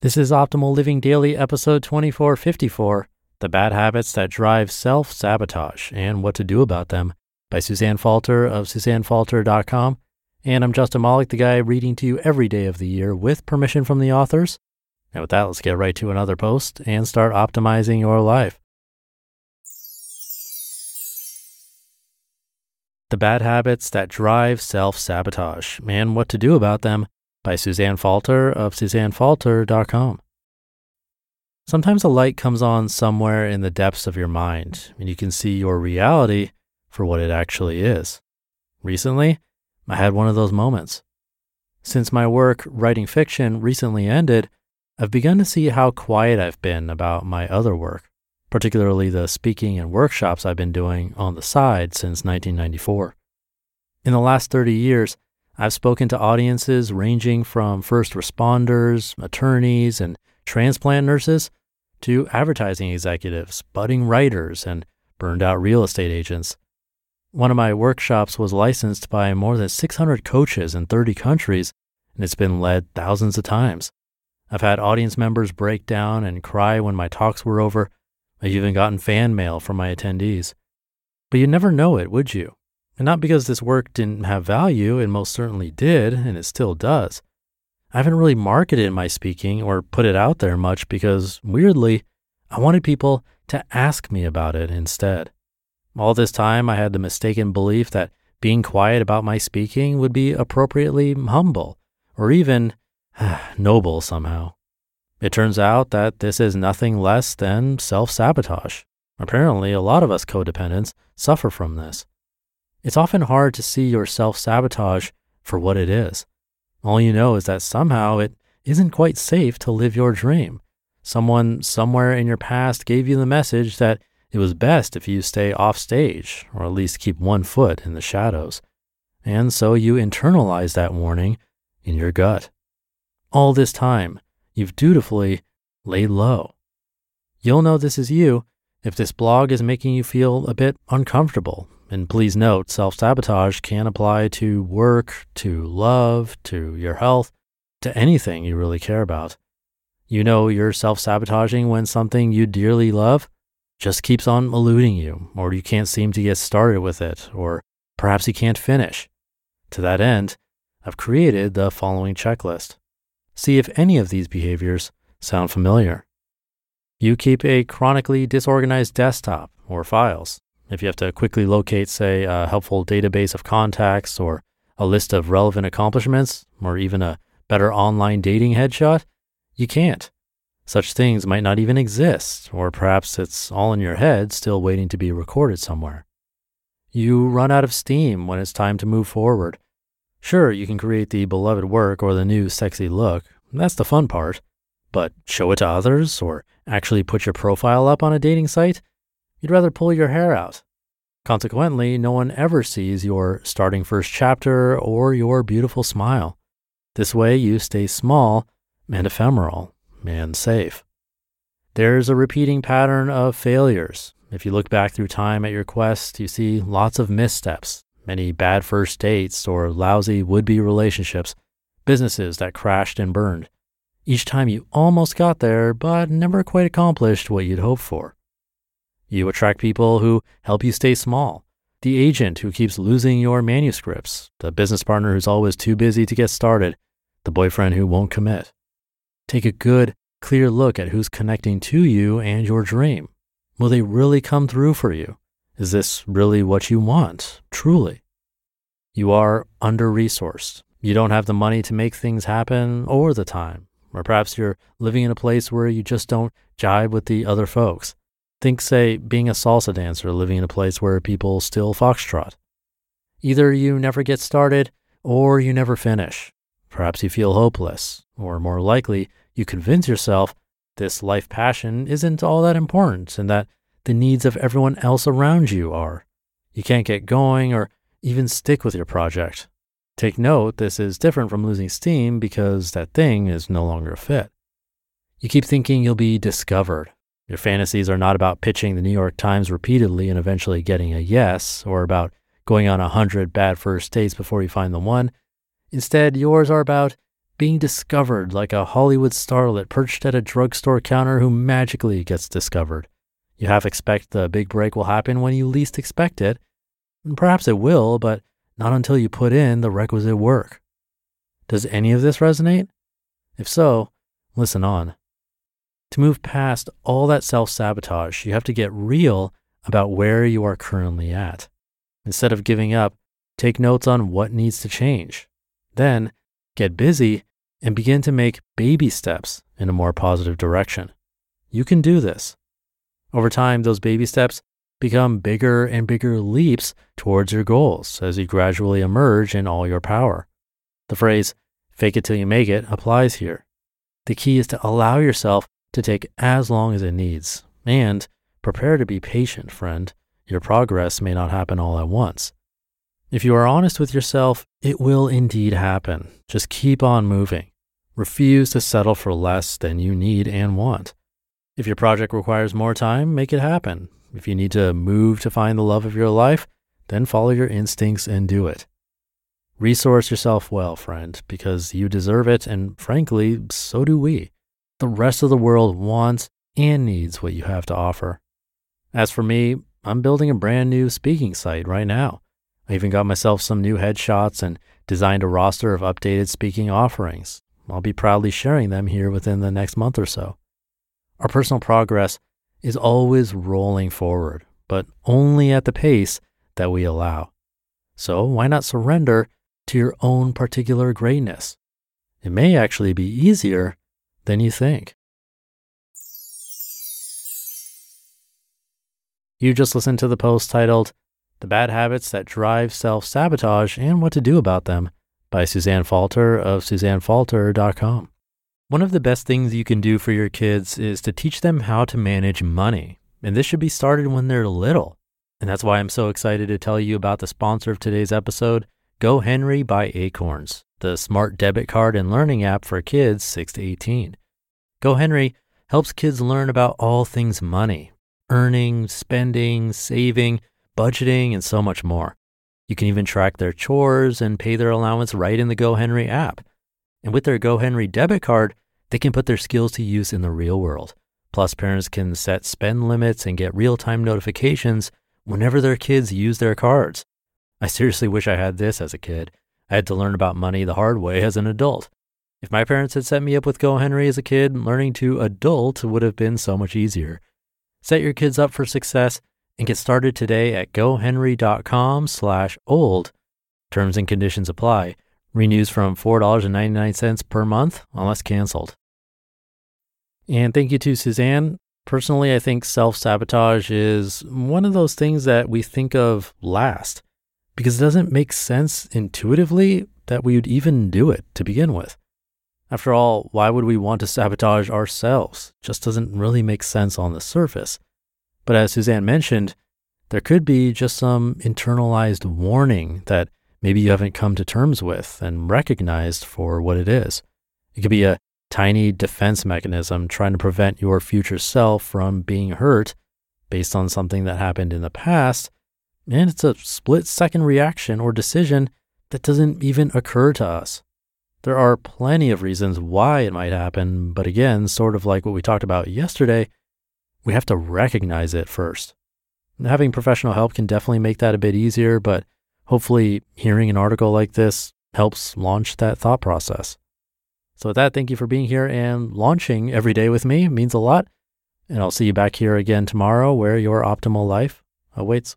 This is Optimal Living Daily, episode 2454 The Bad Habits That Drive Self Sabotage and What to Do About Them by Suzanne Falter of SuzanneFalter.com. And I'm Justin Malik, the guy reading to you every day of the year with permission from the authors. And with that, let's get right to another post and start optimizing your life. The Bad Habits That Drive Self Sabotage and What to Do About Them by Suzanne Falter of SuzanneFalter.com. Sometimes a light comes on somewhere in the depths of your mind, and you can see your reality for what it actually is. Recently, I had one of those moments. Since my work writing fiction recently ended, I've begun to see how quiet I've been about my other work, particularly the speaking and workshops I've been doing on the side since 1994. In the last 30 years, I've spoken to audiences ranging from first responders, attorneys, and transplant nurses to advertising executives, budding writers, and burned out real estate agents. One of my workshops was licensed by more than 600 coaches in 30 countries, and it's been led thousands of times. I've had audience members break down and cry when my talks were over. I've even gotten fan mail from my attendees. But you'd never know it, would you? And not because this work didn't have value, it most certainly did, and it still does. I haven't really marketed my speaking or put it out there much because, weirdly, I wanted people to ask me about it instead. All this time, I had the mistaken belief that being quiet about my speaking would be appropriately humble or even noble somehow. It turns out that this is nothing less than self sabotage. Apparently, a lot of us codependents suffer from this. It's often hard to see your self sabotage for what it is. All you know is that somehow it isn't quite safe to live your dream. Someone somewhere in your past gave you the message that it was best if you stay off stage, or at least keep one foot in the shadows. And so you internalize that warning in your gut. All this time, you've dutifully laid low. You'll know this is you if this blog is making you feel a bit uncomfortable and please note, self sabotage can apply to work, to love, to your health, to anything you really care about. You know you're self sabotaging when something you dearly love just keeps on eluding you, or you can't seem to get started with it, or perhaps you can't finish. To that end, I've created the following checklist. See if any of these behaviors sound familiar. You keep a chronically disorganized desktop or files. If you have to quickly locate, say, a helpful database of contacts or a list of relevant accomplishments or even a better online dating headshot, you can't. Such things might not even exist, or perhaps it's all in your head still waiting to be recorded somewhere. You run out of steam when it's time to move forward. Sure, you can create the beloved work or the new sexy look. That's the fun part. But show it to others or actually put your profile up on a dating site? You'd rather pull your hair out. Consequently, no one ever sees your starting first chapter or your beautiful smile. This way, you stay small and ephemeral and safe. There's a repeating pattern of failures. If you look back through time at your quest, you see lots of missteps, many bad first dates or lousy would be relationships, businesses that crashed and burned. Each time you almost got there, but never quite accomplished what you'd hoped for. You attract people who help you stay small. The agent who keeps losing your manuscripts, the business partner who's always too busy to get started, the boyfriend who won't commit. Take a good, clear look at who's connecting to you and your dream. Will they really come through for you? Is this really what you want, truly? You are under resourced. You don't have the money to make things happen or the time. Or perhaps you're living in a place where you just don't jive with the other folks. Think, say, being a salsa dancer living in a place where people still foxtrot. Either you never get started or you never finish. Perhaps you feel hopeless, or more likely, you convince yourself this life passion isn't all that important and that the needs of everyone else around you are. You can't get going or even stick with your project. Take note, this is different from losing steam because that thing is no longer a fit. You keep thinking you'll be discovered your fantasies are not about pitching the New York Times repeatedly and eventually getting a yes, or about going on a hundred bad first dates before you find the one. Instead, yours are about being discovered like a Hollywood starlet perched at a drugstore counter who magically gets discovered. You half expect the big break will happen when you least expect it. And perhaps it will, but not until you put in the requisite work. Does any of this resonate? If so, listen on. To move past all that self sabotage, you have to get real about where you are currently at. Instead of giving up, take notes on what needs to change. Then get busy and begin to make baby steps in a more positive direction. You can do this. Over time, those baby steps become bigger and bigger leaps towards your goals as you gradually emerge in all your power. The phrase, fake it till you make it, applies here. The key is to allow yourself to take as long as it needs and prepare to be patient, friend. Your progress may not happen all at once. If you are honest with yourself, it will indeed happen. Just keep on moving. Refuse to settle for less than you need and want. If your project requires more time, make it happen. If you need to move to find the love of your life, then follow your instincts and do it. Resource yourself well, friend, because you deserve it, and frankly, so do we. The rest of the world wants and needs what you have to offer. As for me, I'm building a brand new speaking site right now. I even got myself some new headshots and designed a roster of updated speaking offerings. I'll be proudly sharing them here within the next month or so. Our personal progress is always rolling forward, but only at the pace that we allow. So why not surrender to your own particular greatness? It may actually be easier than you think. You just listened to the post titled The Bad Habits That Drive Self Sabotage and What to Do About Them by Suzanne Falter of SuzanneFalter.com. One of the best things you can do for your kids is to teach them how to manage money. And this should be started when they're little. And that's why I'm so excited to tell you about the sponsor of today's episode, GoHenry by Acorns, the smart debit card and learning app for kids 6 to 18. Go Henry helps kids learn about all things money, earning, spending, saving, budgeting, and so much more. You can even track their chores and pay their allowance right in the Go Henry app. And with their Go Henry debit card, they can put their skills to use in the real world. Plus, parents can set spend limits and get real time notifications whenever their kids use their cards. I seriously wish I had this as a kid. I had to learn about money the hard way as an adult. If my parents had set me up with GoHenry as a kid, learning to adult would have been so much easier. Set your kids up for success and get started today at gohenry.com slash old. Terms and conditions apply. Renews from $4.99 per month unless canceled. And thank you to Suzanne. Personally, I think self sabotage is one of those things that we think of last because it doesn't make sense intuitively that we would even do it to begin with. After all, why would we want to sabotage ourselves? Just doesn't really make sense on the surface. But as Suzanne mentioned, there could be just some internalized warning that maybe you haven't come to terms with and recognized for what it is. It could be a tiny defense mechanism trying to prevent your future self from being hurt based on something that happened in the past. And it's a split second reaction or decision that doesn't even occur to us. There are plenty of reasons why it might happen, but again, sort of like what we talked about yesterday, we have to recognize it first. Having professional help can definitely make that a bit easier, but hopefully hearing an article like this helps launch that thought process. So, with that, thank you for being here and launching every day with me. It means a lot. And I'll see you back here again tomorrow where your optimal life awaits.